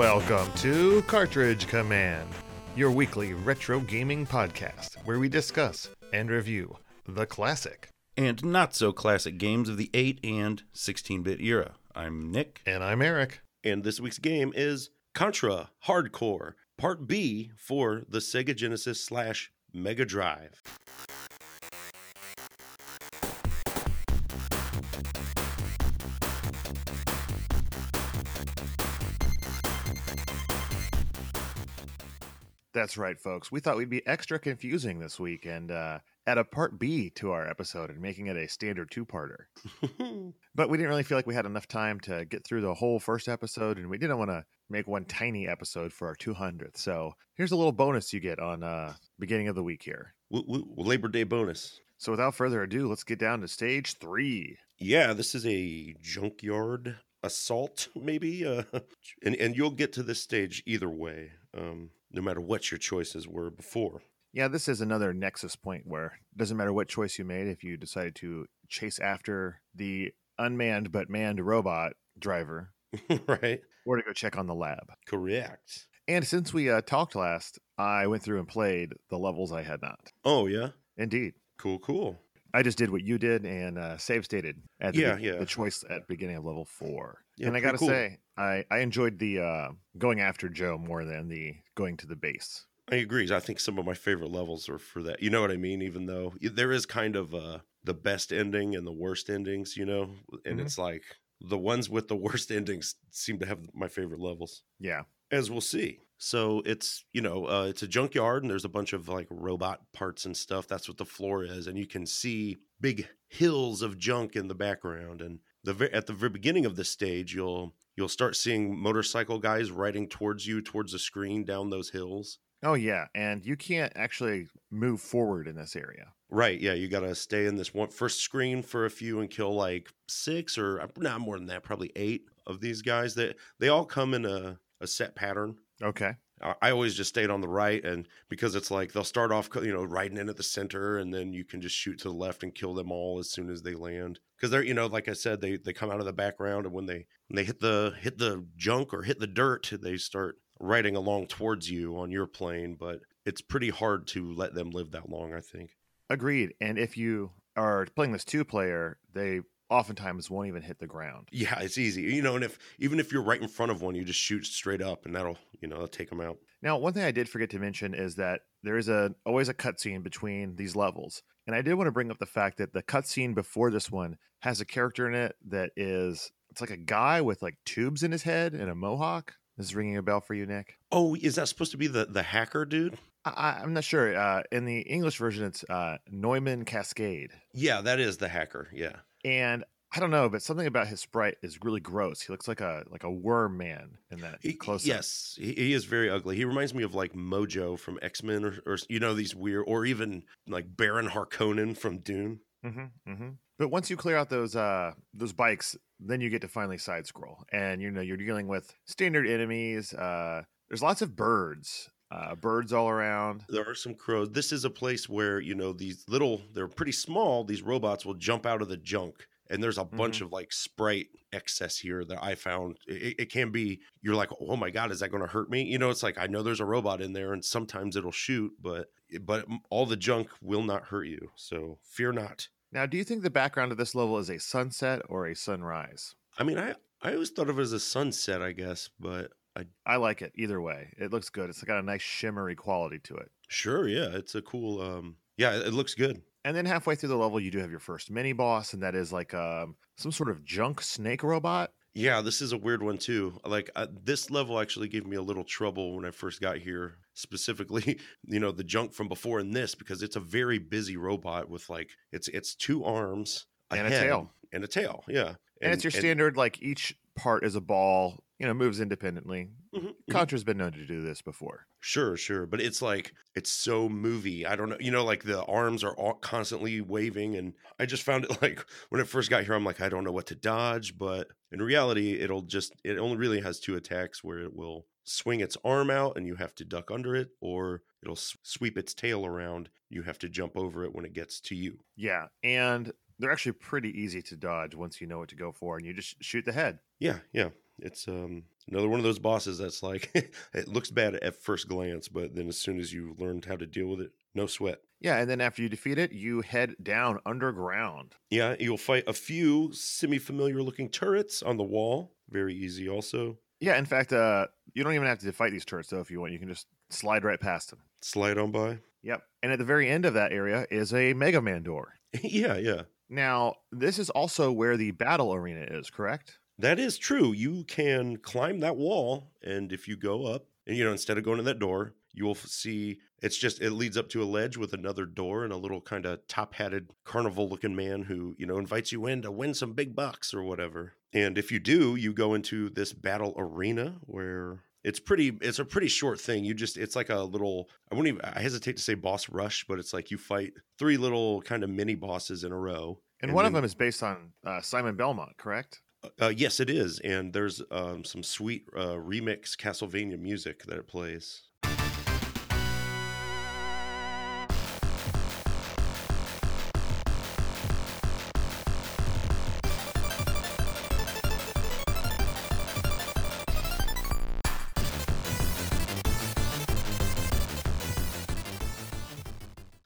Welcome to Cartridge Command, your weekly retro gaming podcast where we discuss and review the classic. and not so classic games of the 8 and 16 bit era. I'm Nick. And I'm Eric. And this week's game is Contra Hard Corps, Part B for the Sega Genesis slash Mega Drive. That's right, folks. We thought we'd be extra confusing this week and uh, add a part B to our episode and making it a standard two parter. But we didn't really feel like we had enough time to get through the whole first episode, and we didn't want to make one tiny episode for our 200th. So here's a little bonus you get on uh, beginning of the week here. W- w- Labor Day bonus. So without further ado, let's get down to stage three. Yeah, this is a junkyard assault, maybe. Uh, and, and you'll get to this stage either way, um, no matter what your choices were before. Yeah, this is another nexus point where it doesn't matter what choice you made, if you decided to chase after the unmanned but manned robot driver right? or to go check on the lab. Correct. And since we uh, talked last, I went through and played the levels I had not. Oh, yeah. Indeed. Cool, cool. I just did what you did and uh, save stated at the, Yeah, be- yeah. the choice at beginning of level four. Yeah, and I got to cool. say, I, I enjoyed the uh, going after Joe more than the going to the base. I agree. I think some of my favorite levels are for that. You know what I mean? Even though there is kind of uh, the best ending and the worst endings, you know, and Mhm. it's like the ones with the worst endings seem to have my favorite levels, Yeah. As we'll see. So it's you know uh, it's a junkyard and there's a bunch of like robot parts and stuff. That's what the floor is, and you can see big hills of junk in the background. And the at the very beginning of this stage, you'll you'll start seeing motorcycle guys riding towards you towards the screen down those hills. Oh, yeah. And you can't actually move forward in this area. Right. Yeah. You got to stay in this one first screen for a few and kill like six or uh, not more than that, probably eight of these guys. That they, all come in a, a set pattern. Okay. I always just stayed on the right, and because it's like they'll start off, you know, riding in at the center, and then you can just shoot to the left and kill them all as soon as they land. Because they're, you know, like I said, they they come out of the background, and when they when they hit the hit the junk or hit the dirt, they start riding along towards you on your plane. But it's pretty hard to let them live that long. I think. Agreed. And if you are playing this two player, they oftentimes won't even hit the ground. Yeah, it's easy. You know, and if even if you're right in front of one, you just shoot straight up, and that'll you know take them out. Now, one thing I did forget to mention is that there is a always a cutscene between these levels, and I did want to bring up the fact that the cutscene before this one has a character in it that is it's like a guy with like tubes in his head and a mohawk. This is ringing a bell for you, Nick. Oh, is that supposed to be the the hacker dude? I, I- I'm not sure. Uh, in the English version, it's uh, Noiman Cascade, Yeah, that is the hacker. Yeah. And I don't know, but something about his sprite is really gross. He looks like a like a worm man in that He, close. yes, he, he is very ugly. He reminds me of like Mojo from X Men, or, or you know these weird, or even like Baron Harkonnen from Dune. Mm-hmm, mm-hmm. But once you clear out those uh those bikes, then you get to finally side scroll, and you know you're dealing with standard enemies. Uh, there's lots of birds, uh, birds all around. There are some crows. This is a place where you know these little, they're pretty small. These robots will jump out of the junk, and there's a bunch of like sprite excess here that I found. It, it can be you're like, oh my god, is that going to hurt me? You know, it's like I know there's a robot in there, and sometimes it'll shoot, but but all the junk will not hurt you. So fear not. Now, do you think the background of this level is a sunset or a sunrise? I mean, I I always thought of it as a sunset, I guess, but I I like it either way. It looks good. It's got a nice shimmery quality to it. sure, yeah, it's a cool. um Yeah, it, looks good. And then halfway through the level, you do have your first mini boss, and that is like um, some sort of junk snake robot. Yeah, this is a weird one too. Like uh, this level actually gave me a little trouble when I first got here. Specifically, you know, the junk from before in this because it's a very busy robot with like it's it's two arms And a tail. and a tail. Yeah, And, it's your standard, like each part is a ball, you know, moves independently. Mhm, mhm. Contra's been known to do this before. Sure, sure, but it's like it's so movie. I don't know, you know, like the arms are all constantly waving, and I just found it like when it first got here, I'm like, I don't know what to dodge, but in reality, it'll just it only really has two attacks where it will swing its arm out and you have to duck under it, or it'll sweep its tail around. You have to jump over it when it gets to you. Yeah, and they're actually pretty easy to dodge once you know what to go for, and you just shoot the head. Yeah, yeah. It's um Another one of those bosses that's like it looks bad at first glance, but then as soon as you learned how to deal with it, no sweat. Yeah, and then after you defeat it, you head down underground. Yeah, you'll fight a few semi-familiar looking turrets on the wall. Very easy also. Yeah, in fact, uh, you don't even have to fight these turrets though if you want. You can just slide right past them. Slide on by. Yep. And at the very end of that area is a Mega Man door. yeah, yeah. Now, this is also where the battle arena is, correct? That is true. You can climb that wall, and if you go up, and you know, instead of going to that door, you will see it's just it leads up to a ledge with another door and a little kind of top-hatted carnival-looking man who you know invites you in to win some big bucks or whatever. And if you do, you go into this battle arena where it's pretty it's a pretty short thing you just it's like a little i wouldn't even i hesitate to say boss rush but it's like you fight three little kind of mini bosses in a row And, And one of them is based on uh, Simon Belmont, correct? Uh, yes it is and there's um, some sweet uh, remix castlevania music that it plays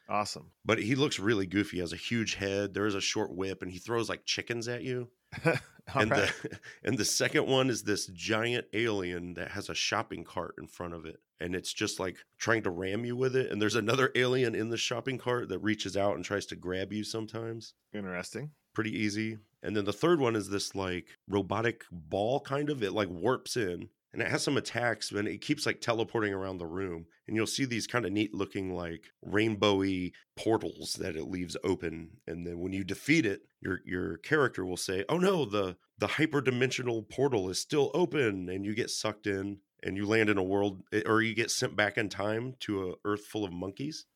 Awesome. but he looks really goofy he has a huge head there's a short whip and he throws like chickens at you and right. the and the second one is this giant alien that has a shopping cart in front of it and it's just like trying to ram you with it and there's another alien in the shopping cart that reaches out and tries to grab you sometimes Interesting. pretty easy and then the third one is this like robotic ball kind of it like warps in and it has some attacks and it keeps like teleporting around the room and you'll see these kind of neat looking like rainbowy portals that it leaves open and then when you defeat it your your character will say oh no the the hyperdimensional portal is still open and you get sucked in and you land in a world eh, or you get sent back in time to a earth full of monkeys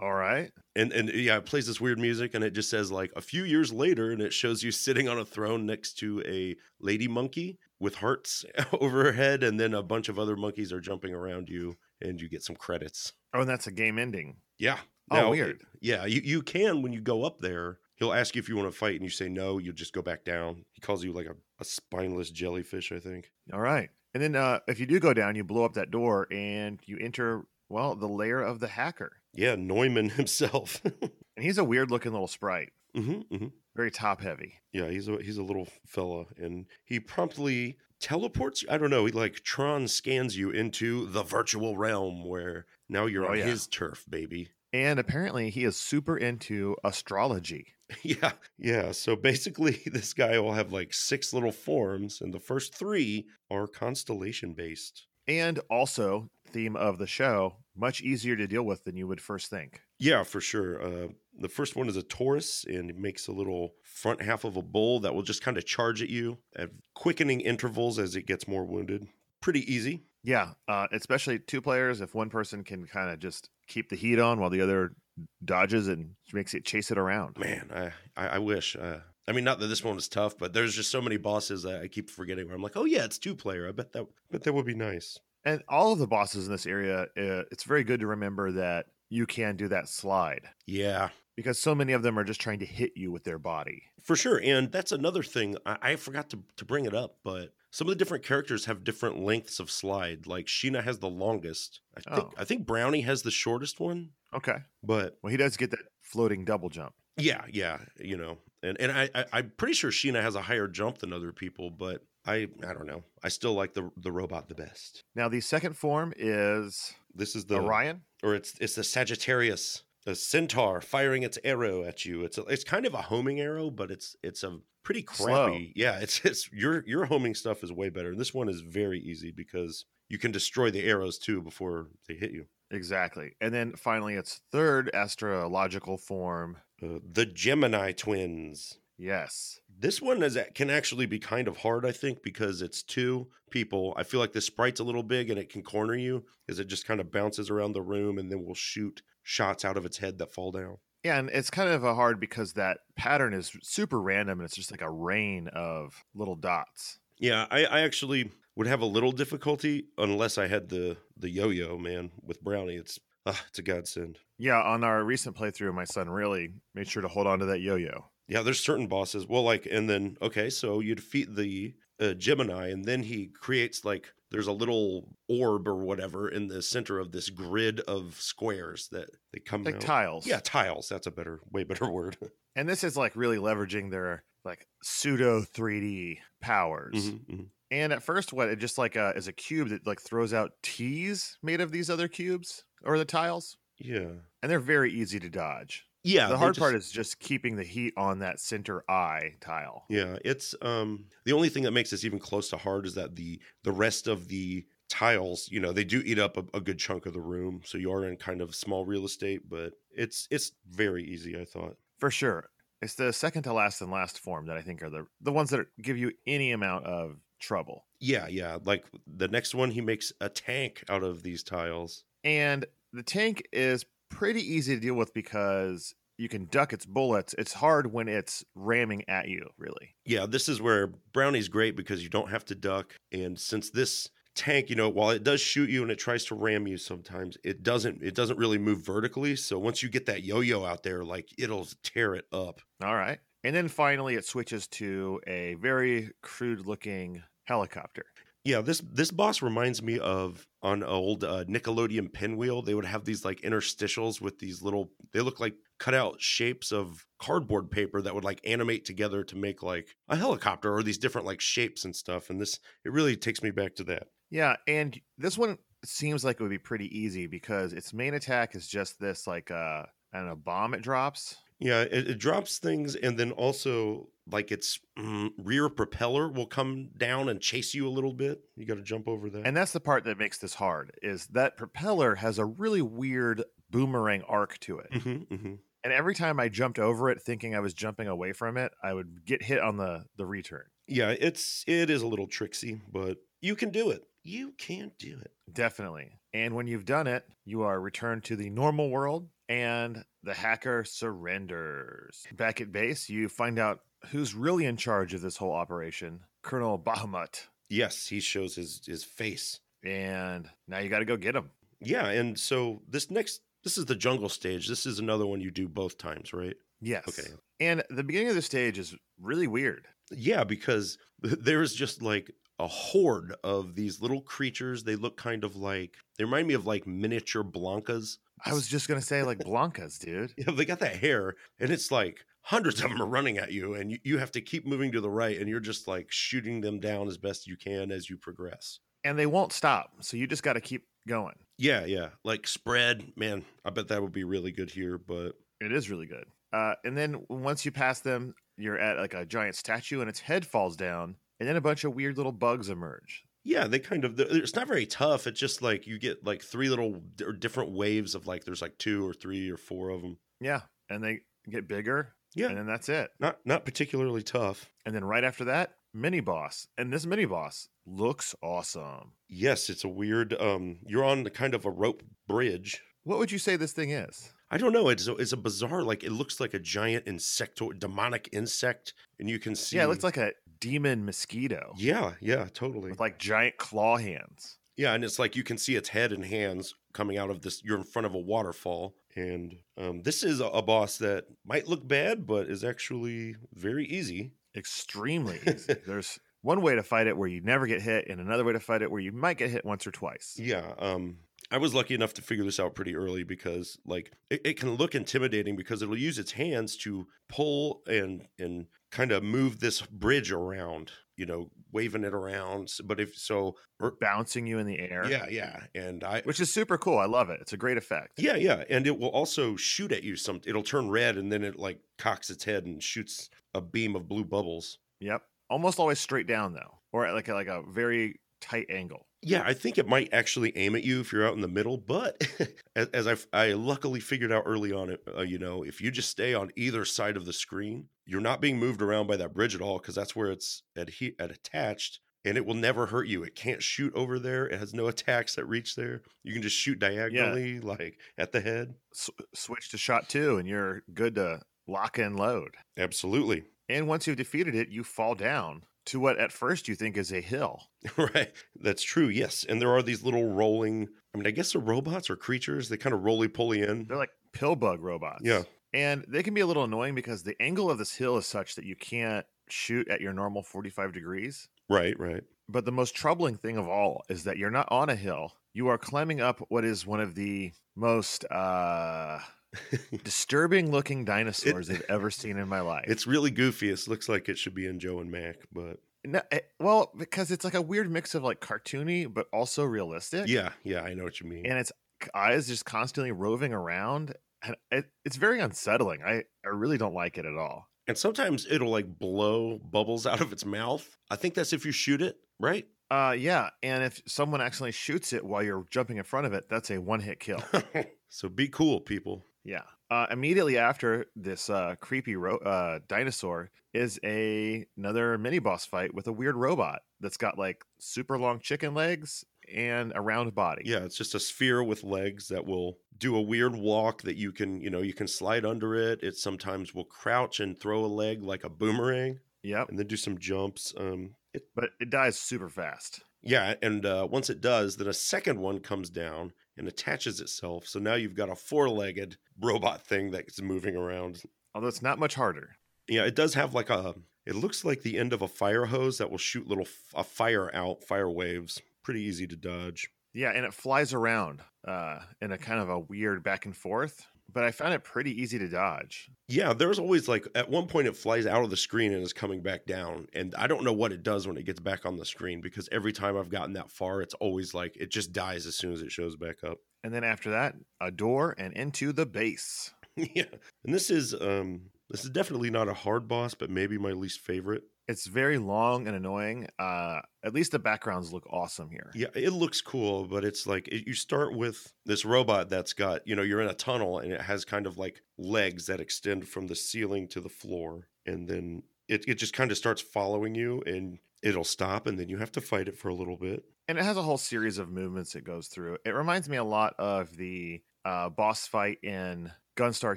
All right. and and yeah, it plays this weird music, and it just says like a few years later, and it shows you sitting on a throne next to a lady monkey with hearts over her head, and then a bunch of other monkeys are jumping around you, and you get some credits. Oh, and that's a game ending. Yeah. Oh, Now, weird. Yeah, you you can when you go up there. He'll ask you if you want to fight, and you say no. You just go back down. He calls you like a, a spineless jellyfish, I think. All right. And then uh, if you do go down, you blow up that door and you enter, well, the lair of the hacker. Yeah, Noiman himself. And he's a weird looking little sprite, hmm hmm very top heavy. Yeah, he's a he's a little fella, and he promptly teleports. I don't know. He like Tron scans you into the virtual realm where now you're Oh, on yeah. his turf, baby. And apparently he is super into astrology. yeah, yeah. So basically, this guy will have like six little forms, and the first three are constellation based. And also, theme of the show, much easier to deal with than you would first think. Yeah, for sure. Uh, the first one is a Taurus, and it makes a little front half of a bull that will just kind of charge at you at quickening intervals as it gets more wounded. Pretty easy. Yeah, uh, especially two players. If one person can kind of just keep the heat on while the other dodges and makes it chase it around. Man, I I, I wish. Uh, I mean, not that this one was tough, but there's just so many bosses that I keep forgetting. Where I'm like, oh yeah, it's two player. I bet that, bet that would be nice. And all of the bosses in this area, uh, it's very good to remember that you can do that slide Yeah, because so many of them are just trying to hit you with their body. for sure. And that's another thing. I, I forgot to to bring it up, but some of the different characters have different lengths of slide. Like Sheena has the longest. I oh. think Oh. I think Brownie has the shortest one. Okay. But Well, he does get that floating double jump. yeah, yeah, you know, and and I, I I'm pretty sure Sheena has a higher jump than other people, but I I don't know. I still like the the robot the best. Now, the second form is This is the Orion. or it's it's the Sagittarius, a centaur firing its arrow at you. It's a, it's kind of a homing arrow, but it's it's a pretty Slow. crappy. Yeah, it's it's your your homing stuff is way better. And this one is very easy because you can destroy the arrows too before they hit you. Exactly. And then finally, its third astrological form. Uh, the Gemini twins. Yes. This one is can actually be kind of hard, I think, because it's two people. I feel like the sprite's a little big and it can corner you because it just kind of bounces around the room and then will shoot shots out of its head that fall down. Yeah, and it's kind of a hard because that pattern is super random and it's just like a rain of little dots. Yeah, I, I actually would have a little difficulty unless I had the the yo-yo man with Brownie. It's ah, it's a godsend. Yeah, on our recent playthrough, my son really made sure to hold on to that yo-yo. Yeah, there's certain bosses. Well, like, and then okay, so you defeat the uh, Gemini, and then he creates like there's a little orb or whatever in the center of this grid of squares that they come like out. tiles. Yeah, tiles. That's a better, way better word. And this is like really leveraging their like pseudo 3D powers. Mhm, mhm. And at first, what it just like uh, is a cube that like throws out T's made of these other cubes or the tiles, Yeah, and they're very easy to dodge. Yeah. the hard just- part is just keeping the heat on that center eye tile. Yeah, it's um the only thing that makes this even close to hard is that the the rest of the tiles, you know, they do eat up a, a good chunk of the room, so you are in kind of small real estate, but it's it's very easy. I thought. For sure. It's the second to last and last form that I think are the the ones that are, give you any amount of trouble. Yeah, yeah. Like the next one, he makes a tank out of these tiles. And the tank is pretty easy to deal with because you can duck its bullets. It's hard when it's ramming at you, really. Yeah, this is where Brownie's great because you don't have to duck, and since this tank you know while it does shoot you and it tries to ram you sometimes it doesn't it doesn't really move vertically so once you get that yo-yo out there like it'll tear it up All right. And then finally it switches to a very crude looking helicopter. Yeah, this this boss reminds me of on old uh, Nickelodeon Pinwheel. They would have these like interstitials with these little. They look like cutout shapes of cardboard paper that would like animate together to make like a helicopter or these different like shapes and stuff. And this it really takes me back to that. Yeah, and this one seems like it would be pretty easy because its main attack is just this like uh I don't know, bomb it drops. Yeah, it, it drops things, and then also like its mm, rear propeller will come down and chase you a little bit. You got to jump over that. And that's the part that makes this hard is that propeller has a really weird boomerang arc to it. Mhm, mhm. And every time I jumped over it thinking I was jumping away from it, I would get hit on the the return. yeah, it's it is a little tricksy, but you can do it. You can do it. Definitely. And when you've done it, you are returned to the normal world and the hacker surrenders. Back at base, you find out who's really in charge of this whole operation, Colonel Bahamut. Yes, he shows his his face. And now you got to go get him. Yeah, and so this next this is the jungle stage. This is another one you do both times, right? Yes. Okay. And the beginning of the stage is really weird. Yeah, because there's just like a horde of these little creatures. They look kind of like they remind me of like miniature Blankas. I was just going to say, like, Blankas, dude. Yeah, they got that hair, and it's like hundreds of them are running at you, and you, you have to keep moving to the right, and you're just like shooting them down as best you can as you progress. And they won't stop. So you just got to keep going. Yeah, yeah. Like spread, man, I bet that would be really good here, but It is really good. Uh, and then once you pass them, you're at like a giant statue and its head falls down. And then a bunch of weird little bugs emerge. Yeah, they kind of. It's not very tough. It's just like you get like three little or different waves of like there's like two or three or four of them. Yeah. And they get bigger. Yeah. And then that's it. Not not particularly tough. And then right after that, mini boss. And this mini boss looks awesome. Yes, it's a weird. Um, you're on the kind of a rope bridge. What would you say this thing is? I don't know. It's a, it's a bizarre. Like it looks like a giant insecto demonic insect, and you can see. Yeah, it looks like a demon mosquito Yeah, yeah, totally. with like giant claw hands. Yeah, and it's like you can see its head and hands coming out of this. You're in front of a waterfall, and um, this is a, a boss that might look bad, but is actually very easy. Extremely easy. There's one way to fight it where you never get hit, and another way to fight it where you might get hit once or twice. Yeah, um, I was lucky enough to figure this out pretty early because, like, it, it can look intimidating because it'll use its hands to pull and and kind of move this bridge around. You know, waving it around. But if so, or, Bouncing you in the air. yeah, yeah, and I Which is super cool. I love it. It's a great effect. Yeah, yeah, and it will also shoot at you. Some it'll turn red, and then it like cocks its head and shoots a beam of blue bubbles. Yep. Almost always straight down though, or at like a, like a very tight angle. Yeah, I think it might actually aim at you if you're out in the middle. But as, as I've, I luckily figured out early on, uh, you know, if you just stay on either side of the screen, you're not being moved around by that bridge at all because that's where it's adhe- at attached. And it will never hurt you. It can't shoot over there. It has no attacks that reach there. You can just shoot diagonally, like at the head. S- switch to shot two, and you're good to lock and load. Absolutely. And once you've defeated it, you fall down to what at first you think is a hill. Right. That's true. Yes. And there are these little rolling, I mean, I guess they're robots or creatures. They kind of roly poly in. They're like pill bug robots. Yeah. And they can be a little annoying because the angle of this hill is such that you can't shoot at your normal 45 degrees. Right, right. But the most troubling thing of all is that you're not on a hill. You are climbing up what is one of the most uh, disturbing looking dinosaurs I've ever seen in my life. It's really goofy. It looks like it should be in Joe and Mac, but no, it, eh, well, because it's like a weird mix of like cartoony but also realistic. Yeah, yeah, I know what you mean. And its eyes just constantly roving around, and it, it's very unsettling. I I really don't like it at all. And sometimes it'll like blow bubbles out of its mouth. I think that's if you shoot it, right? Uh, yeah. And if someone accidentally shoots it while you're jumping in front of it, that's a one hit kill. so be cool, people. Yeah. Uh, immediately after this uh, creepy ro- uh, dinosaur is a another mini boss fight with a weird robot that's got like super long chicken legs and a round body. Yeah, it's just a sphere with legs that will do a weird walk that you can, you know, you can slide under it. It sometimes will crouch and throw a leg like a boomerang. Yep. And then do some jumps. Um, it, but it dies super fast. Yeah, and uh, once it does, then a second one comes down and attaches itself. So now you've got a four-legged robot thing that's moving around. Although it's not much harder. Yeah, it does have like a. It looks like the end of a fire hose that will shoot little a fire out, fire waves. Pretty easy to dodge. Yeah, and it flies around uh, in a kind of a weird back and forth but I found it pretty easy to dodge. Yeah, there's always like at one point it flies out of the screen and is coming back down. And I don't know what it does when it gets back on the screen because every time I've gotten that far, it's always like it just dies as soon as it shows back up. And then after that, a door and into the base. yeah. And this is um this is definitely not a hard boss, but maybe my least favorite. It's very long and annoying. Uh, at least the backgrounds look awesome here. Yeah, it looks cool, but it's like it, you start with this robot that's got, you know, you're in a tunnel and it has kind of like legs that extend from the ceiling to the floor. And then it, it just kind of starts following you and it'll stop and then you have to fight it for a little bit. And it has a whole series of movements it goes through. It reminds me a lot of the uh, boss fight in Gunstar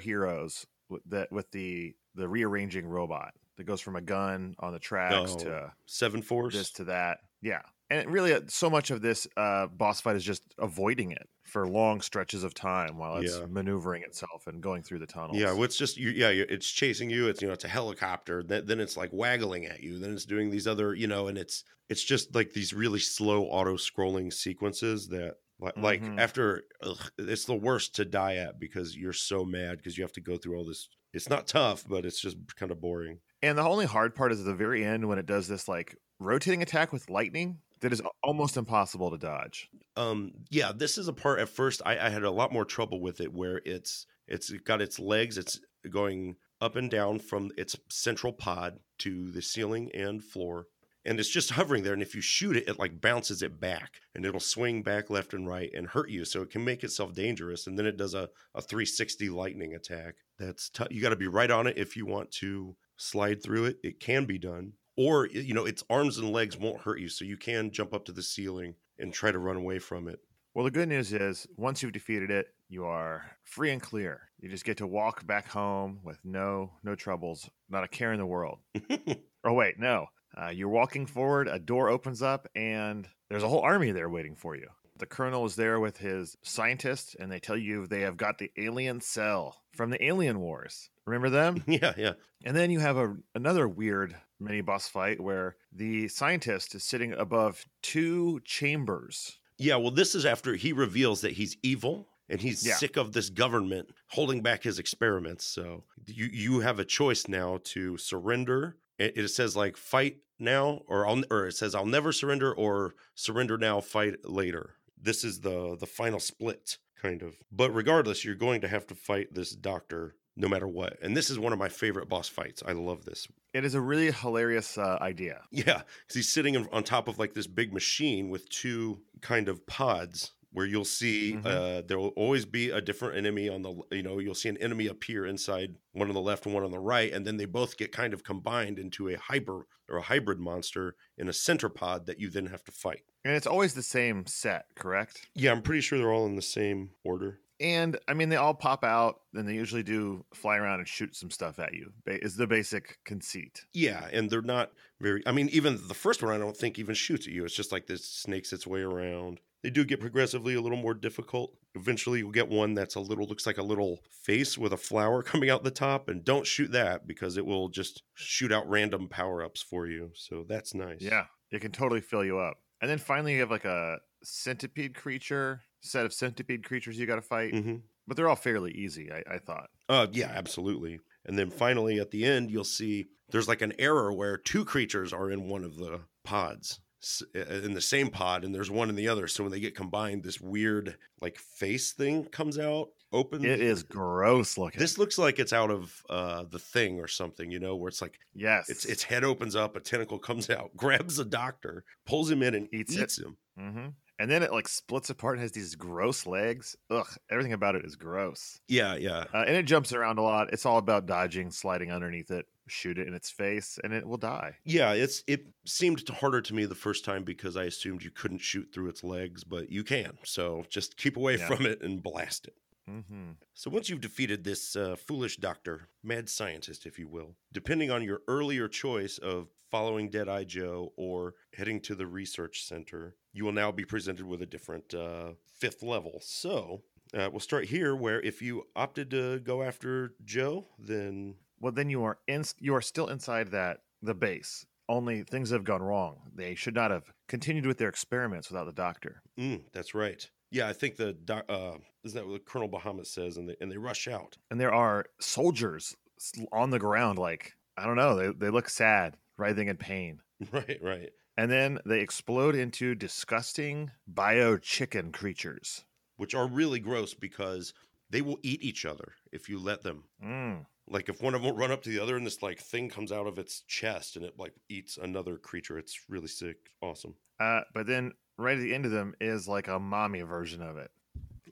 Heroes with the, with the the rearranging robot that goes from a gun on the tracks oh, to seven force this to that. Yeah. And really, uh, so much of this uh, boss fight is just avoiding it for long stretches of time while it's yeah. maneuvering itself and going through the tunnels. Yeah, well, it's just you, yeah, it's chasing you. It's you know, it's a helicopter. Then, then it's like waggling at you. Then it's doing these other, you know, and it's it's just like these really slow auto scrolling sequences that like mm-hmm. after ugh, it's the worst to die at because you're so mad because you have to go through all this. It's not tough, but it's just kind of boring. And the only hard part is at the very end when it does this like rotating attack with lightning that is almost impossible to dodge. Um, yeah, this is a part at first I, I had a lot more trouble with it where it's it's got its legs, it's going up and down from its central pod to the ceiling and floor. And it's just hovering there. And if you shoot it, it like bounces it back and it'll swing back left and right and hurt you. So it can make itself dangerous. And then it does a, a 360 lightning attack. That's tough. You got to be right on it if you want to slide through it. It can be done. Or, you know, its arms and legs won't hurt you. So you can jump up to the ceiling and try to run away from it. Well, the good news is once you've defeated it, you are free and clear. You just get to walk back home with no no troubles, not a care in the world. oh wait, no. Uh, you're walking forward, a door opens up, and there's a whole army there waiting for you. The colonel is there with his scientists, and they tell you they have got the alien cell from the Alien Wars. Remember them? Yeah, yeah. And then you have a another weird mini boss fight where the scientist is sitting above two chambers. Yeah, well, this is after he reveals that he's evil and he's yeah. sick of this government holding back his experiments. So you you have a choice now to surrender. It, it says like fight now, or I'll, or it says I'll never surrender, or surrender now, fight later. This is the the final split, kind of. But regardless, you're going to have to fight this doctor no matter what. And this is one of my favorite boss fights. I love this. It is a really hilarious uh, idea. Yeah, because he's sitting on top of like this big machine with two kind of pods where you'll see mm-hmm. uh, there will always be a different enemy on the you know you'll see an enemy appear inside one on the left and one on the right and then they both get kind of combined into a hyper or a hybrid monster in a center pod that you then have to fight and it's always the same set correct yeah i'm pretty sure they're all in the same order and I mean, they all pop out and they usually do fly around and shoot some stuff at you, is the basic conceit. Yeah. And they're not very, I mean, even the first one, I don't think even shoots at you. It's just like this snakes its way around. They do get progressively a little more difficult. Eventually, you'll get one that's a little, looks like a little face with a flower coming out the top. And don't shoot that because it will just shoot out random power ups for you. So that's nice. Yeah. It can totally fill you up. And then finally, you have like a centipede creature, set of centipede creatures you got to fight. hmm But they're all fairly easy, I, I thought. Uh, yeah, absolutely. And then finally at the end, you'll see there's like an error where two creatures are in one of the pods in the same pod, and there's one in the other. So when they get combined, this weird like face thing comes out, open. It is gross looking. This looks like it's out of uh, the thing or something, you know, where it's like yes, its its head opens up, a tentacle comes out, grabs a doctor, pulls him in, and Eats eats, it. him. hmm And then it like splits apart and has these gross legs. Ugh, everything about it is gross. Yeah, yeah. Uh, and it jumps around a lot. It's all about dodging, sliding underneath it, shoot it in its face, and it will die. Yeah, it's it seemed harder to me the first time because I assumed you couldn't shoot through its legs, but you can. So just keep away Yeah. from it and blast it. Hmm So once you've defeated this uh, foolish doctor, mad scientist, if you will, depending on your earlier choice of following Deadeye Joe or heading to the research center, you will now be presented with a different uh, fifth level. So uh, we'll start here, where if you opted to go after Joe, then Well, then you are in. You are still inside that the base. Only things have gone wrong. They should not have continued with their experiments without the doctor. mm, that's right. Yeah, I think the uh, isn't that what Colonel Bahamut says? And they and they rush out. And there are soldiers on the ground, like I don't know. They they look sad, writhing in pain. Right, right. And then they explode into disgusting bio chicken creatures. Which are really gross because they will eat each other if you let them. Mm. Like if one of them will run up to the other and this like thing comes out of its chest and it like eats another creature. It's really sick. Awesome. Uh, but then right at the end of them is like a mommy version of it.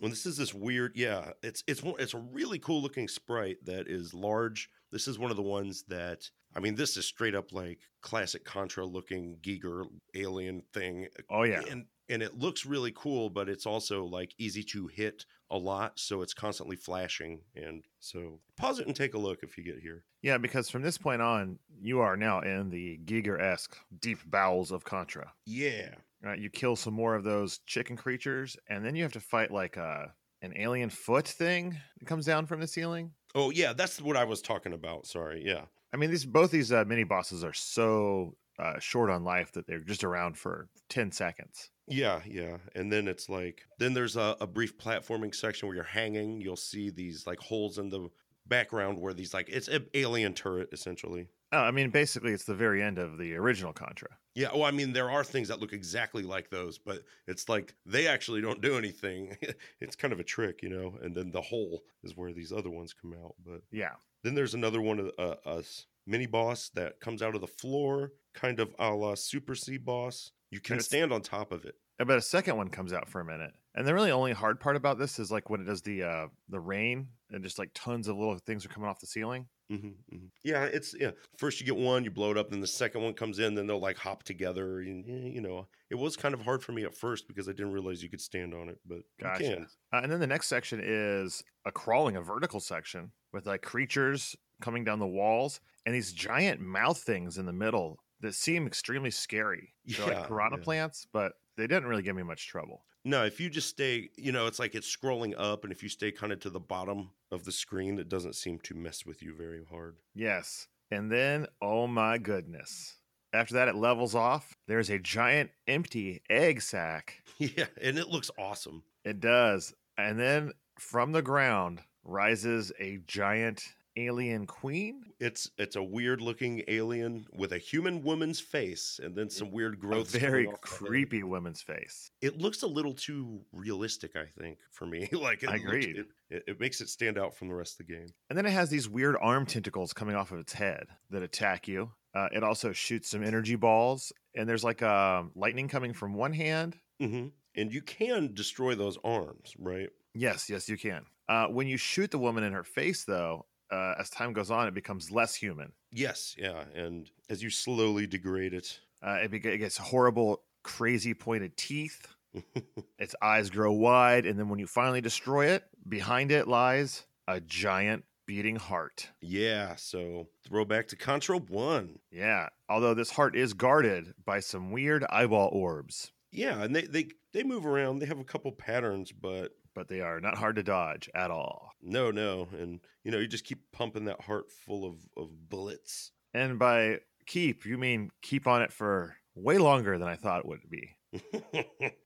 Well, this is this weird, yeah. It's it's it's a really cool looking sprite that is large. This is one of the ones that I mean, this is straight up like classic Contra looking Giger alien thing. Oh yeah, And and it looks really cool, but it's also like easy to hit a lot, so it's constantly flashing. And so pause it and take a look if you get here. yeah. Because from this point on, you are now in the Giger esque deep bowels of Contra. Yeah. Right, you kill some more of those chicken creatures, and then you have to fight like a an alien foot thing that comes down from the ceiling. Oh yeah, that's what I was talking about. Sorry. Yeah. I mean, these both these uh, mini bosses are so uh, short on life that they're just around for ten seconds. Yeah, yeah. And then it's like then there's a, a brief platforming section where you're hanging. You'll see these like holes in the background where these like it's an alien turret essentially. Oh, I mean, basically, it's the very end of the original Contra. Yeah, well, I mean, there are things that look exactly like those, but it's like they actually don't do anything. it's kind of a trick, you know. And then the hole is where these other ones come out. But Yeah, then there's another one of uh, us mini boss that comes out of the floor, kind of a la Super C boss. You can stand on top of it. but a second one comes out for a minute, and the really only hard part about this is like when it does the uh the rain and just like tons of little things are coming off the ceiling. Hmm Yeah, it's yeah. First you get one, you blow it up, then the second one comes in, then they'll like hop together. And, eh, you know, it was kind of hard for me at first because I didn't realize you could stand on it, but Gotcha. you can. Uh, and then the next section is a crawling, a vertical section with like creatures coming down the walls and these giant mouth things in the middle that seem extremely scary. They're Yeah, like piranha yeah. plants, but they didn't really give me much trouble. No, if you just stay, you know, it's like it's scrolling up, and if you stay kind of to the bottom of the screen, it doesn't seem to mess with you very hard. Yes. And then, oh my goodness. After that, it levels off. There's a giant empty egg sack. Yeah, and it looks awesome. It does. And then from the ground rises a giant alien queen. It's it's a weird looking alien with a human woman's face, and then some weird A growth. very coming off the head. creepy woman's face. It looks a little too realistic, I think, for me. like it I agreed. it, it, it makes it stand out from the rest of the game. And then it has these weird arm tentacles coming off of its head that attack you. Uh, it also shoots some energy balls, and there's like um, lightning coming from one hand. hmm And you can destroy those arms, right? Yes, yes, you can. Uh, when you shoot the woman in her face, though, uh, as time goes on, it becomes less human. Yes, yeah. And as you slowly degrade it, Uh, it, be- it gets horrible, crazy pointed teeth. its eyes grow wide, and then when you finally destroy it, behind it lies a giant beating heart. yeah. So throwback to Contra One. Yeah, although this heart is guarded by some weird eyeball orbs, Yeah, and they they they move around. They have a couple patterns, but but they are not hard to dodge at all. no, no. And you know, you just keep pumping that heart full of of bullets. And by keep, you mean keep on it for way longer than I thought it would be.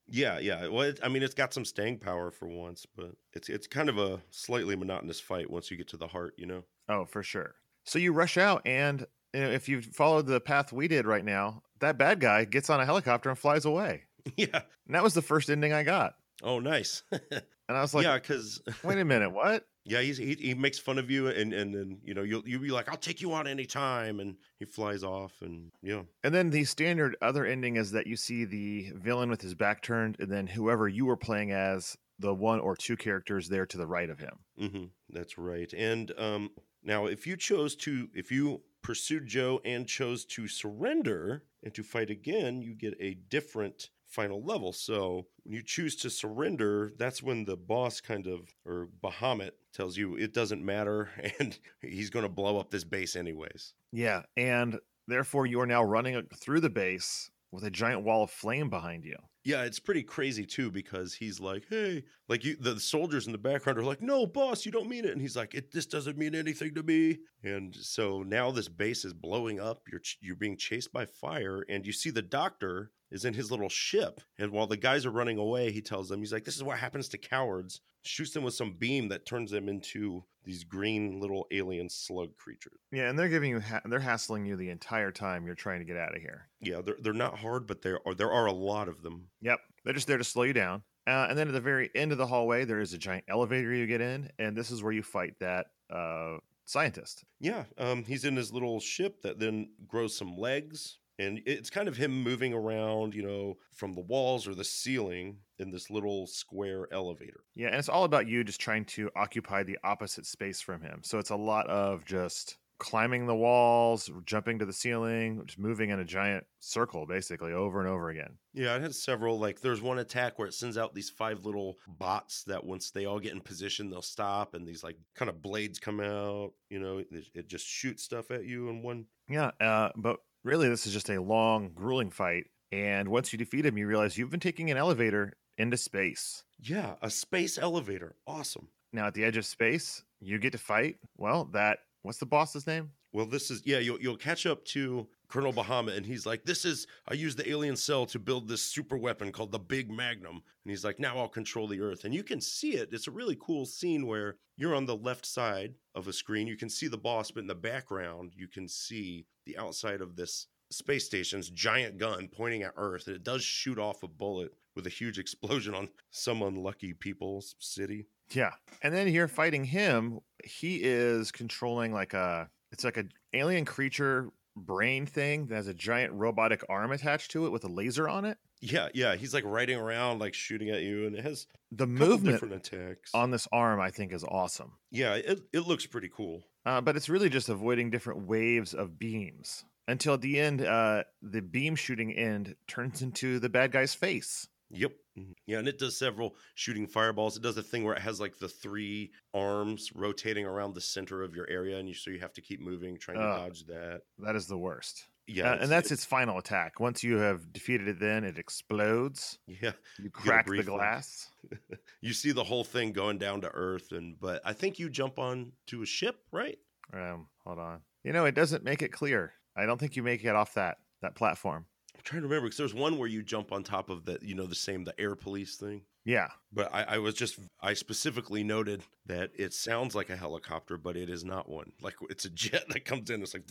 yeah, yeah. Well, it, I mean, it's got some staying power for once, but it's it's kind of a slightly monotonous fight once you get to the heart, you know. Oh, for sure. So you rush out, and you know, if you followed the path we did right now, that bad guy gets on a helicopter and flies away. Yeah. And that was the first ending I got. Oh, nice. And I was like, yeah, because wait a minute, what? yeah, he's, he he makes fun of you, and and then you know you'll you'll be like, I'll take you on any time, and he flies off, and yeah, And then the standard other ending is that you see the villain with his back turned, and then whoever you were playing as, the one or two characters there to the right of him. hmm That's right. And um, now, if you chose to, if you pursued Joe and chose to surrender and to fight again, you get a different final level. So when you choose to surrender, that's when the boss kind of, or Bahamut tells you it doesn't matter and he's going to blow up this base anyways. Yeah. And therefore, you are now running through the base with a giant wall of flame behind you. Yeah, it's pretty crazy too because he's like, "Hey," like you, the soldiers in the background are like, "No, boss, you don't mean it," and he's like, "It this doesn't mean anything to me." And so now this base is blowing up. You're you're being chased by fire, and you see the doctor is in his little ship, and while the guys are running away, he tells them, he's like, "This is what happens to cowards." Shoots them with some beam that turns them into these green little alien slug creatures. Yeah. And they're giving you, ha- they're hassling you the entire time you're trying to get out of here. Yeah, they're they're not hard, but there are there are a lot of them. Yep. They're just there to slow you down. Uh, and then at the very end of the hallway, there is a giant elevator you get in, and this is where you fight that uh, scientist. Yeah, um, he's in his little ship that then grows some legs, and it's kind of him moving around, you know, from the walls or the ceiling in this little square elevator. Yeah, and it's all about you just trying to occupy the opposite space from him. So it's a lot of just climbing the walls, jumping to the ceiling, just moving in a giant circle basically over and over again. Yeah, it has several. Like, there's one attack where it sends out these five little bots that once they all get in position, they'll stop, and these like kind of blades come out. You know, it, it just shoots stuff at you in one. Yeah, uh, but really this is just a long, grueling fight. And once you defeat him, you realize you've been taking an elevator into space. Yeah, a space elevator. Awesome. Now at the edge of space, you get to fight. Well, that what's the boss's name? Well, this is yeah. You'll you'll catch up to Colonel Bahamut, and he's like, "This is I used the alien cell to build this super weapon called the Big Magnum." And he's like, "Now I'll control the Earth." And you can see it. It's a really cool scene where you're on the left side of a screen. You can see the boss, but in the background, you can see the outside of this space station's giant gun pointing at Earth, and it does shoot off a bullet with a huge explosion on some unlucky people's city. Yeah. And then you're fighting him. He is controlling like a it's like a alien creature brain thing that has a giant robotic arm attached to it with a laser on it. Yeah, yeah. He's like riding around, like shooting at you, and it has The movement different attacks. on this arm I think is awesome. yeah, it, it looks pretty cool. Uh, but it's really just avoiding different waves of beams until at the end, uh, the beam shooting end turns into the bad guy's face. Yep. Mhm. Yeah, and it does several shooting fireballs. It does a thing where it has like the three arms rotating around the center of your area, and you so you have to keep moving, trying to dodge that. That is the worst. Yeah, Uh, and that's its final attack. Once you have defeated it, then it explodes. yeah. You a crack the glass. You see the whole thing going down to Earth, and but I think you jump on to a ship, right? Um, hold on. You know, it doesn't make it clear. I don't think you make it off that that platform. I'm trying to remember because there's one where you jump on top of the, you know, the same the air police thing. Yeah, But I, I was just I specifically noted that it sounds like a helicopter, but it is not one. Like it's a jet that comes in. It's like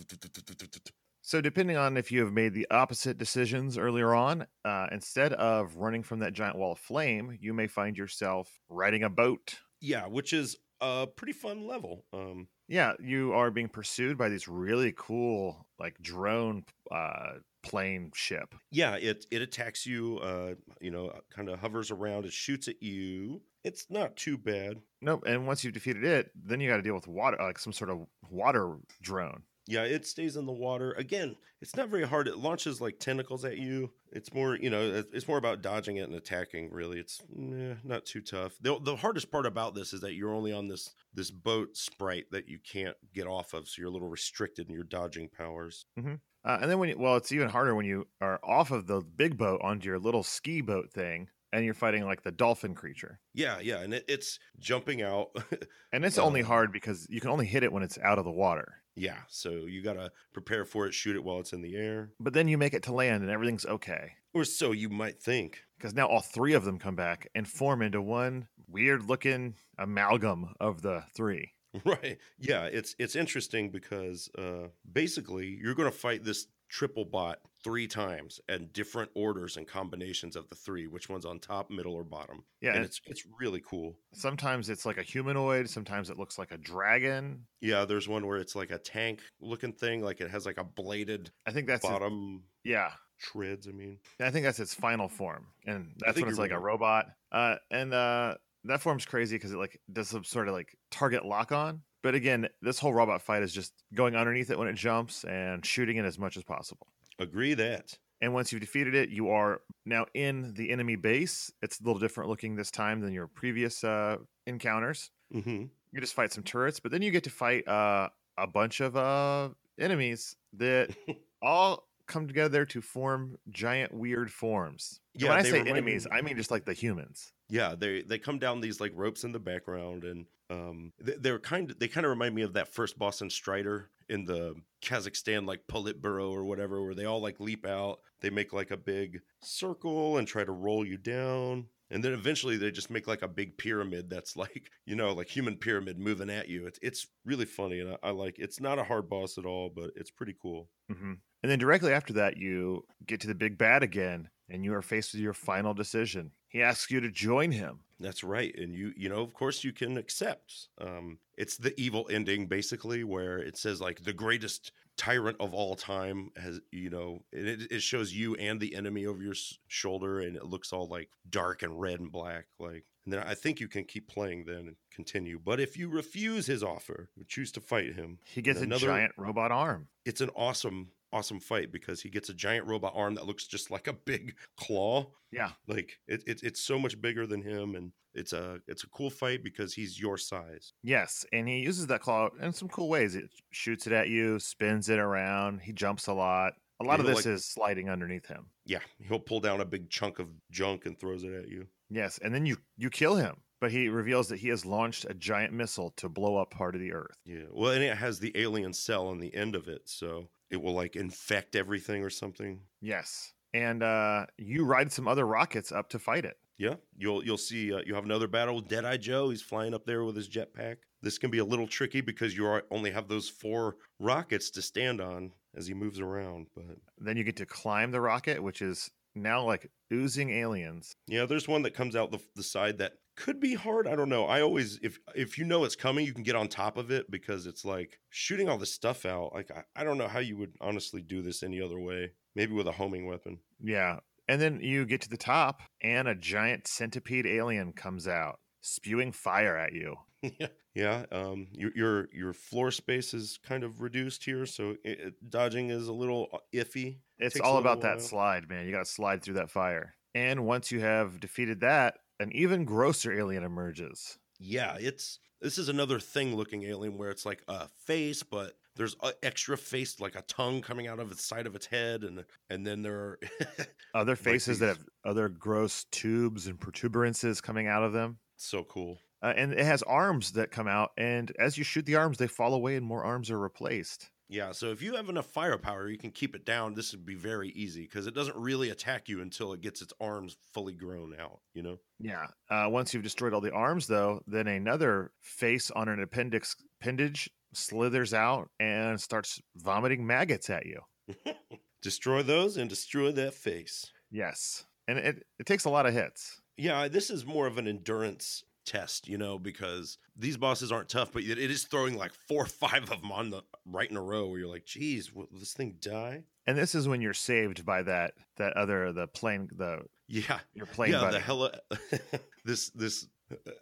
So, depending on if you have made the opposite decisions earlier on, uh, instead of running from that giant wall of flame, you may find yourself riding a boat. yeah, which is a pretty fun level. Um, Yeah, you are being pursued by this really cool, like drone uh, plane ship. yeah, it it attacks you. Uh, you know, kind of hovers around. It shoots at you. It's not too bad. Nope. And once you've defeated it, then you got to deal with water, like some sort of water drone. Yeah, it stays in the water. Again, it's not very hard. It launches like tentacles at you. It's more, you know, it's more about dodging it and attacking. Really, it's eh, not too tough. The, the hardest part about this is that you're only on this this boat sprite that you can't get off of, so you're a little restricted in your dodging powers. Uh, and then when you, well, it's even harder when you are off of the big boat onto your little ski boat thing, and you're fighting like the dolphin creature. Yeah, yeah, and it, it's jumping out. And it's only Uh, hard because you can only hit it when it's out of the water. Yeah, so you got to prepare for it, shoot it while it's in the air. But then you make it to land and everything's okay. Or so you might think. Because now all three of them come back and form into one weird looking amalgam of the three. Right. Yeah, it's it's interesting because uh basically you're going to fight this triple bot three times and different orders and combinations of the three, which one's on top, middle, or bottom. Yeah, and it's it's really cool. sometimes it's like a humanoid, sometimes it looks like a dragon. Yeah, there's one where it's like a tank looking thing, like it has like a bladed I think that's it- bottom yeah. treads. I mean, I think that's its final form, and that's when it's like a robot. Uh, and uh, that form's crazy because it like does some sort of like target lock on. But again, this whole robot fight is just going underneath it when it jumps and shooting it as much as possible. Agree that. And once you've defeated it, you are now in the enemy base. It's a little different looking this time than your previous uh, encounters. hmm You just fight some turrets, but then you get to fight uh, a bunch of uh, enemies that all come together to form giant weird forms. And Yeah, when I say me- enemies, I mean just like the humans. Yeah, they they come down these like ropes in the background, and um, they, they're kind of they kind of remind me of that first boss in Strider in the Kazakhstan like Politburo or whatever, where they all like leap out, they make like a big circle and try to roll you down, and then eventually they just make like a big pyramid that's like you know like human pyramid moving at you. It's it's really funny, and I, I like it's not a hard boss at all, but it's pretty cool. hmm And then directly after that, you get to the big bad again, and you are faced with your final decision. He asks you to join him. That's right, and you you know of course you can accept. Um, it's the evil ending basically, where it says like the greatest tyrant of all time has you know and it, it shows you and the enemy over your shoulder, and it looks all like dark and red and black, like. And then I think you can keep playing then and continue. But if you refuse his offer, you choose to fight him. He gets another, a giant robot arm. It's an awesome, awesome fight because he gets a giant robot arm that looks just like a big claw Yeah. like it, it, it's so much bigger than him and it's a it's a cool fight because he's your size Yes, and he uses that claw in some cool ways. It shoots it at you, spins it around. He jumps a lot. A lot of this like- is sliding underneath him. yeah he'll pull down a big chunk of junk and throws it at you Yes, and then you you kill him, but he reveals that he has launched a giant missile to blow up part of the Earth. yeah well and it has the alien cell on the end of it so it will like infect everything or something Yes, and uh, you ride some other rockets up to fight it. yeah you'll you'll see uh, you have another battle with deadeye joe he's flying up there with his jetpack this can be a little tricky because you are, only have those four rockets to stand on as he moves around but Then you get to climb the rocket, which is now like oozing aliens. Yeah, there's one that comes out the, the side that could be hard. I don't know. I always, if if you know it's coming, you can get on top of it because it's like shooting all the stuff out. Like I, I don't know how you would honestly do this any other way. Maybe with a homing weapon. Yeah, and then you get to the top, and a giant centipede alien comes out, spewing fire at you. yeah, yeah. Um, your your your floor space is kind of reduced here, so it, it- dodging is a little uh, iffy. It's all about that while. slide, man. You got to slide through that fire. And once you have defeated that, an even grosser alien emerges. Yeah, it's this is another thing looking alien where it's like a face, but there's a extra face like a tongue coming out of the side of its head, and and then there are Other faces that have other gross tubes and protuberances coming out of them. so cool. Uh, and it has arms that come out, and as you shoot the arms, they fall away and more arms are replaced. Yeah, so if you have enough firepower, you can keep it down. This would be very easy because it doesn't really attack you until it gets its arms fully grown out, you know? Yeah. Uh, once you've destroyed all the arms, though, then another face on an appendix appendage slithers out and starts vomiting maggots at you. destroy those and destroy that face. Yes. And it, it takes a lot of hits. Yeah, this is more of an endurance test, you know, because these bosses aren't tough, but it is throwing like four or five of them on the right in a row where you're like, geez, will this thing die? And this is when you're saved by that that other the plane the Yeah, your plane yeah, buddy. the heli- this this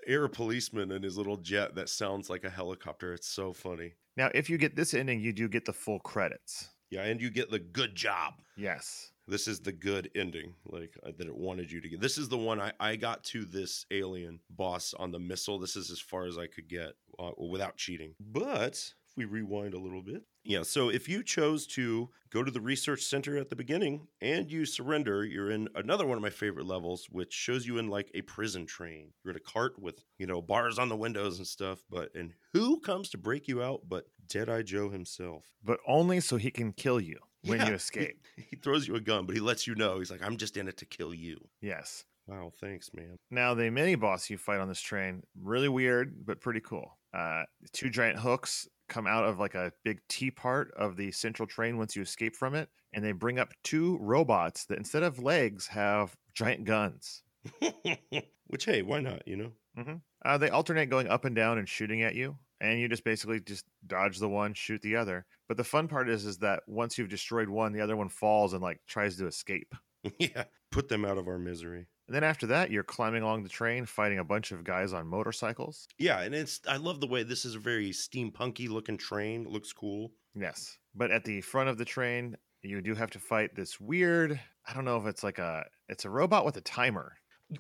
air policeman and his little jet that sounds like a helicopter. It's so funny. now, if you get this ending, you do get the full credits. Yeah, and you get the good job. Yes. This is the good ending, like uh, that it wanted you to get. This is the one I, I got to this alien boss on the missile. This is as far as I could get uh, without cheating. But if we rewind a little bit. Yeah, so if you chose to go to the research center at the beginning and you surrender, you're in another one of my favorite levels, which shows you in like a prison train. You're in a cart with, you know, bars on the windows and stuff. But, and who comes to break you out but Deadeye Joe himself? But only so he can kill you when Yeah, you escape. He throws you a gun, but he lets you know. He's like, I'm just in it to kill you. Yes. Wow, thanks, man. Now, the mini boss you fight on this train, really weird, but pretty cool. Uh, two giant hooks come out of like a big T part of the central train once you escape from it, and they bring up two robots that instead of legs have giant guns. Which, hey, why not? You know? Uh, they alternate going up and down and shooting at you, and you just basically just dodge the one, shoot the other. But the fun part is, is that once you've destroyed one, the other one falls and like tries to escape. yeah, put them out of our misery. And then after that, you're climbing along the train, fighting a bunch of guys on motorcycles. Yeah, and it's I love the way this is a very steampunky looking train. It looks cool. Yes. But at the front of the train, you do have to fight this weird, I don't know if it's like a it's a robot with a timer.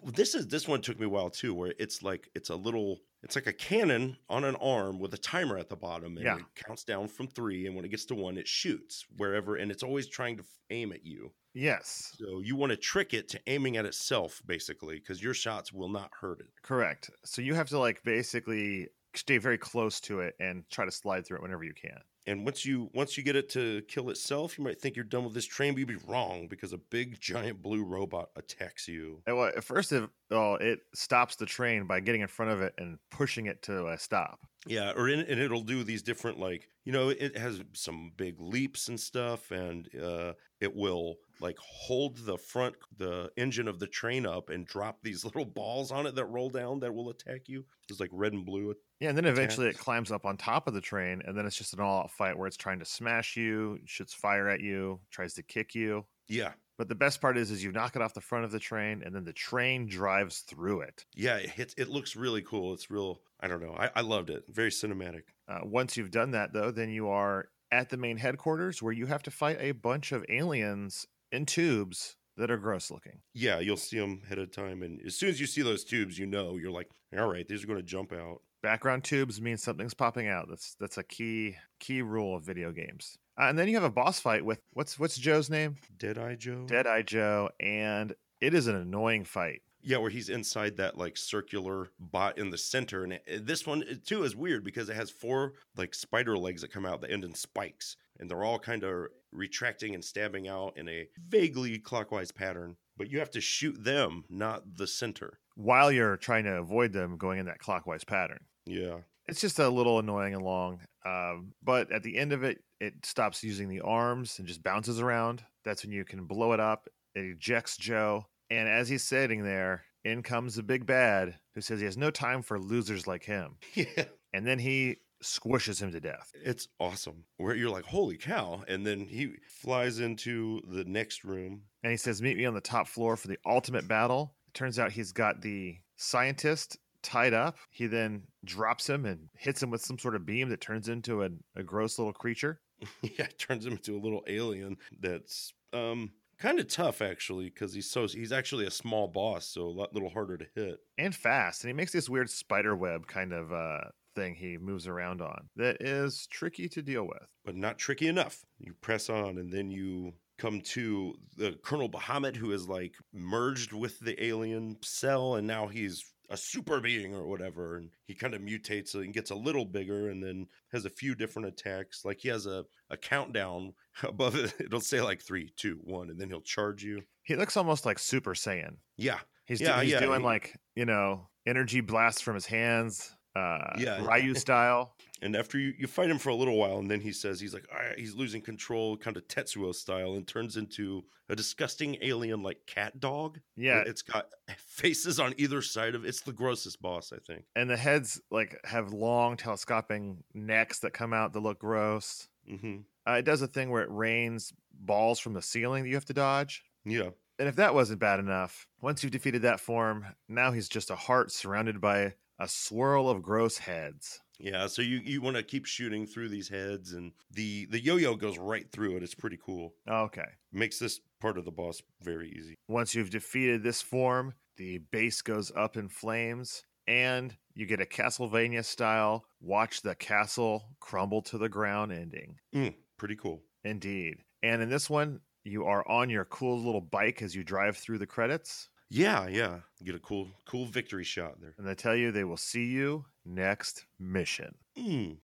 This is this one took me a while too, where it's like it's a little it's like a cannon on an arm with a timer at the bottom, and Yeah. it counts down from three, and when it gets to one, it shoots wherever, and it's always trying to aim at you. Yes. So you want to trick it to aiming at itself, basically, because your shots will not hurt it. Correct. So you have to like basically stay very close to it and try to slide through it whenever you can. And once you once you get it to kill itself, you might think you're done with this train, but you'd be wrong because a big giant blue robot attacks you. And well, at first, it, oh, it stops the train by getting in front of it and pushing it to a stop. Yeah, or in, and it'll do these different like you know it has some big leaps and stuff, and uh, it will like hold the front the engine of the train up and drop these little balls on it that roll down that will attack you. It's like red and blue. Yeah, and then eventually it climbs up on top of the train, and then it's just an all-out fight where it's trying to smash you, shoots fire at you, tries to kick you. Yeah, But the best part is, is you knock it off the front of the train, and then the train drives through it. yeah, it hits. It looks really cool. It's real. I don't know. I, I loved it. Very cinematic. Uh, once you've done that, though, then you are at the main headquarters where you have to fight a bunch of aliens in tubes that are gross looking. Yeah, you'll see them ahead of time, and as soon as you see those tubes, you know you're like, all right, these are going to jump out. Background tubes means something's popping out. That's that's a key key rule of video games. Uh, and then you have a boss fight with what's what's Joe's name? Deadeye Joe. Deadeye Joe, and it is an annoying fight. Yeah, where he's inside that like circular bot in the center, and it, this one too is weird because it has four like spider legs that come out that end in spikes, and they're all kind of retracting and stabbing out in a vaguely clockwise pattern. But you have to shoot them, not the center. While you're trying to avoid them going in that clockwise pattern. Yeah, It's just a little annoying and long. Um, but at the end of it, it stops using the arms and just bounces around. That's when you can blow it up. It ejects Joe. And as he's sitting there, in comes the big bad who says he has no time for losers like him. yeah, And then he squishes him to death. it's awesome. Where you're like, holy cow! And then he flies into the next room. And he says, Meet me on the top floor for the ultimate battle. Turns out he's got the scientist tied up. He then drops him and hits him with some sort of beam that turns into a, a gross little creature. yeah, turns him into a little alien that's um kind of tough actually because he's so he's actually a small boss, so a lot little harder to hit. and fast. And he makes this weird spider web kind of uh, thing he moves around on that is tricky to deal with. but not tricky enough. You press on, and then you come to the Colonel Bahamut, who is like merged with the alien cell, and now he's a super being or whatever. And he kind of mutates and gets a little bigger, and then has a few different attacks. Like he has a, a countdown above it. It'll say like three, two, one, and then he'll charge you. He looks almost like Super Saiyan. Yeah, He's, Yeah, do- he's yeah, doing he- like, you know, energy blasts from his hands, uh, Yeah. Ryu style. And after you, you fight him for a little while, and then he says he's like, right, he's losing control, kind of Tetsuo style, and turns into a disgusting alien like cat dog. Yeah. It's got faces on either side of It's the grossest boss, I think. And the heads like have long telescoping necks that come out that look gross. hmm Uh, it does a thing where it rains balls from the ceiling that you have to dodge. Yeah. And if that wasn't bad enough, once you've defeated that form, now he's just a heart surrounded by a swirl of gross heads. Yeah. So you, you want to keep shooting through these heads, and the, the yo yo goes right through it. It's pretty cool. Okay. Makes this part of the boss very easy. Once you've defeated this form, the base goes up in flames, and you get a Castlevania style watch the castle crumble to the ground ending. Mm, pretty cool. Indeed. And in this one, you are on your cool little bike as you drive through the credits. Yeah, yeah. Get a cool, cool victory shot there. And I tell you they will see you next mission. Mm.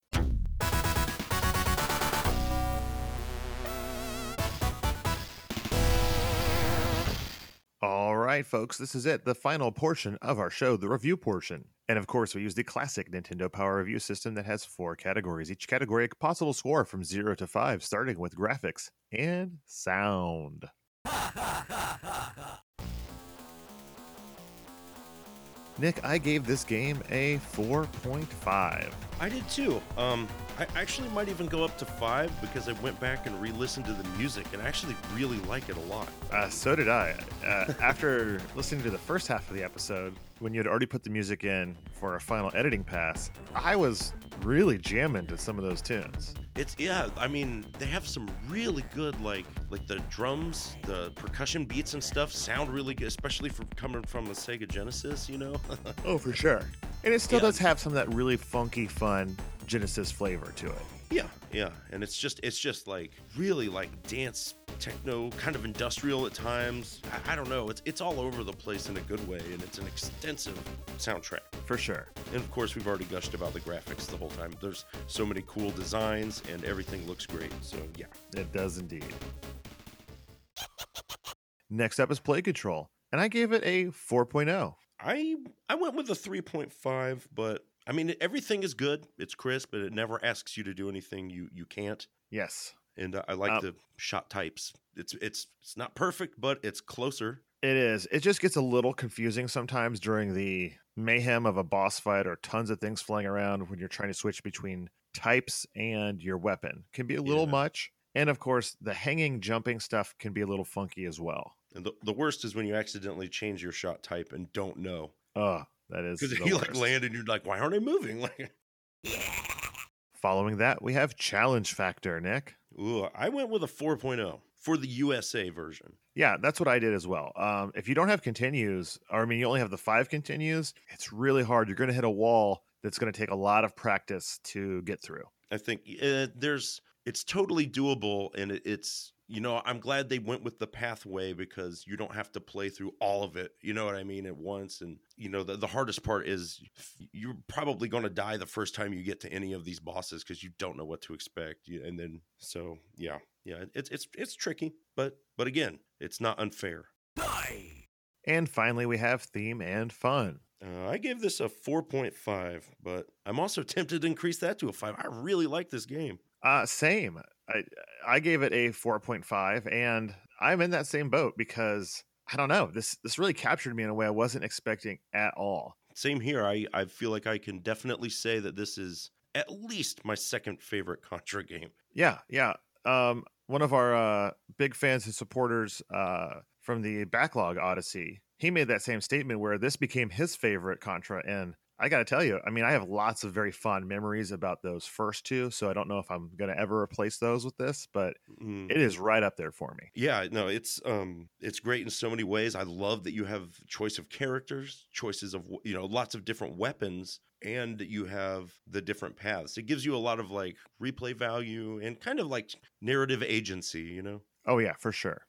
All right, folks, this is it, the final portion of our show, the review portion. And of course, we use the classic Nintendo Power Review system that has four categories. Each category a possible score from zero to five, starting with graphics and sound. Nick, I gave this game a 4.5. I did too. Um, I actually might even go up to five because I went back and re-listened to the music and I actually really like it a lot. Uh, so did I. Uh, after listening to the first half of the episode, when you had already put the music in for a final editing pass, I was really jamming to some of those tunes. It's yeah, I mean, they have some really good like like the drums, the percussion beats and stuff sound really good, especially for coming from a Sega Genesis, you know. oh, for sure. And it still Yeah. does have some of that really funky, fun Genesis flavor to it. Yeah, yeah, and it's just it's just like really like dance techno kind of industrial at times. I, I don't know. It's it's all over the place in a good way and it's an extensive soundtrack. For sure. And of course, we've already gushed about the graphics the whole time. There's so many cool designs and everything looks great. So, yeah. It does indeed. Next up is Play Control, and I gave it a oh. 4.0. I I went with a 3.5, but I mean everything is good. It's crisp, but it never asks you to do anything you you can't. Yes, And uh, I like Um, the shot types. It's it's it's not perfect, but it's closer. it is. It just gets a little confusing sometimes during the mayhem of a boss fight or tons of things flying around when you're trying to switch between types and your weapon. Can be a little Yeah. much. And of course, the hanging, jumping stuff can be a little funky as well. And the, the worst is when you accidentally change your shot type and don't know. Oh, that is Because you like worst. land and you're like, why aren't I moving? Like Following that, we have challenge factor, Nick. Ooh, I went with a 4.0 for the USA version. Yeah, that's what I did as well. Um, if you don't have continues, or I mean, you only have the five continues, it's really hard. You're going to hit a wall that's going to take a lot of practice to get through. I think uh, there's it's totally doable, and it, it's you know I'm glad they went with the pathway because you don't have to play through all of it. You know what I mean at once, and you know the, the hardest part is you're probably going to die the first time you get to any of these bosses because you don't know what to expect. And then so yeah, yeah, it's it's it's tricky, but but again, it's not unfair. And finally, we have theme and fun. Uh, I gave this a 4.5, but I'm also tempted to increase that to a 5. I really like this game. Uh, same. I I gave it a 4.5, and I'm in that same boat because I don't know. This this really captured me in a way I wasn't expecting at all. Same here. I, I feel like I can definitely say that this is at least my second favorite Contra game. Yeah, yeah. Um, one of our uh, big fans and supporters uh, from the Backlog Odyssey, he made that same statement where this became his favorite Contra. And I got to tell you, I mean, I have lots of very fond memories about those first two. So I don't know if I'm going to ever replace those with this, but Mm. it is right up there for me. Yeah, no, it's um it's great in so many ways. I love that you have choice of characters, choices of you know, lots of different weapons and you have the different paths. It gives you a lot of like replay value and kind of like narrative agency, you know. Oh, yeah, for sure.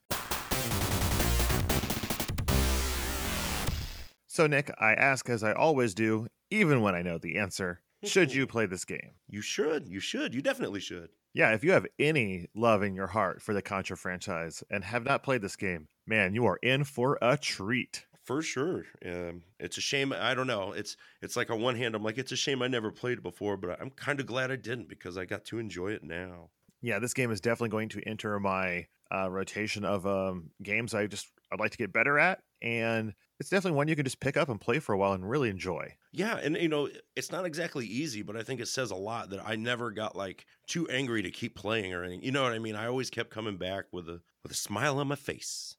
So, Nick, I ask as I always do, even when I know the answer should you play this game? You should. You should. You definitely should. Yeah, if you have any love in your heart for the Contra franchise and have not played this game, man, you are in for a treat. For sure. Um, it's a shame. I don't know. It's it's like on one hand, I'm like, it's a shame I never played it before, but I'm kind of glad I didn't because I got to enjoy it now. Yeah, this game is definitely going to enter my uh, rotation of um, games I just I'd like to get better at, and it's definitely one you can just pick up and play for a while and really enjoy. Yeah, and you know, it's not exactly easy, but I think it says a lot that I never got like too angry to keep playing or anything. You know what I mean? I always kept coming back with a with a smile on my face.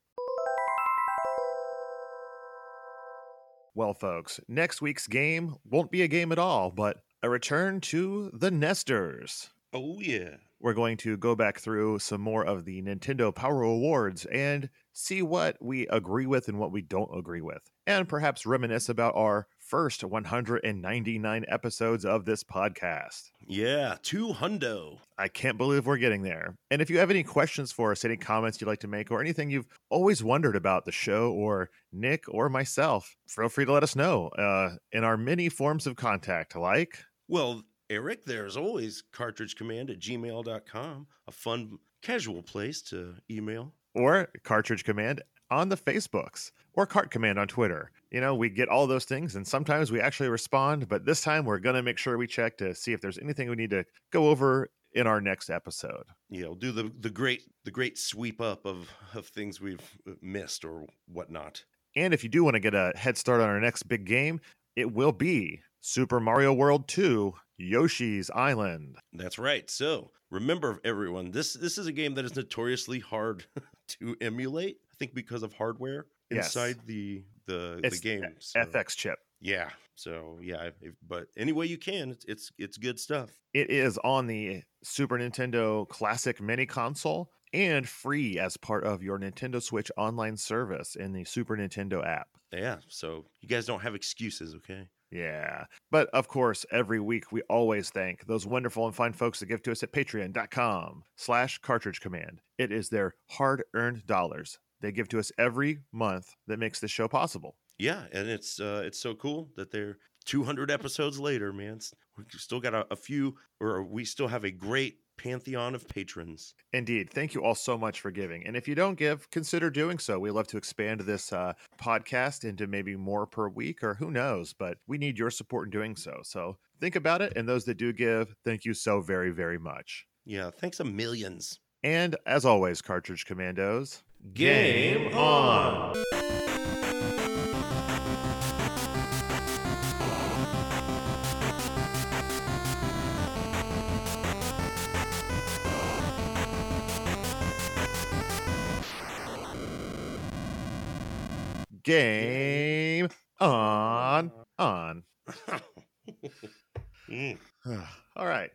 Well, folks, next week's game won't be a game at all, but a return to the Nesters. Oh yeah. We're going to go back through some more of the Nintendo Power Awards and see what we agree with and what we don't agree with, and perhaps reminisce about our first 199 episodes of this podcast. Yeah, two hundo. I can't believe we're getting there. And if you have any questions for us, any comments you'd like to make, or anything you've always wondered about the show, or Nick or myself, feel free to let us know uh, in our many forms of contact, like. Well, Eric, there's always cartridgecommand at gmail.com, a fun, casual place to email. Or cartridge command on the Facebooks or cart command on Twitter. You know, we get all those things and sometimes we actually respond, but this time we're going to make sure we check to see if there's anything we need to go over in our next episode. Yeah, we'll do the, the great the great sweep up of, of things we've uh, missed or whatnot. And if you do want to get a head start on our next big game, it will be Super Mario World 2 Yoshi's Island. That's right. So remember, everyone, this this is a game that is notoriously hard to emulate. I think because of hardware Yes. inside the the It's the game. So, FX chip. Yeah. So yeah, if, but any way you can, it's, it's it's good stuff. It is on the Super Nintendo Classic Mini Console and free as part of your Nintendo Switch online service in the Super Nintendo app. Yeah. So you guys don't have excuses, okay? Yeah. But of course, every week we always thank those wonderful and fine folks that give to us at patreon.com slash cartridge command. It is their hard earned dollars they give to us every month that makes this show possible. Yeah, and it's uh, it's so cool that they're 200 episodes later, man. It's- We still got a, a few, or we still have a great pantheon of patrons. Indeed. Thank you all so much for giving. And if you don't give, consider doing so. We love to expand this uh, podcast into maybe more per week, or who knows, but we need your support in doing so. So think about it. And those that do give, thank you so very, very much. Yeah, thanks a millions. And as always, Cartridge Commandos, Game on! Game on, on. Mm. all right.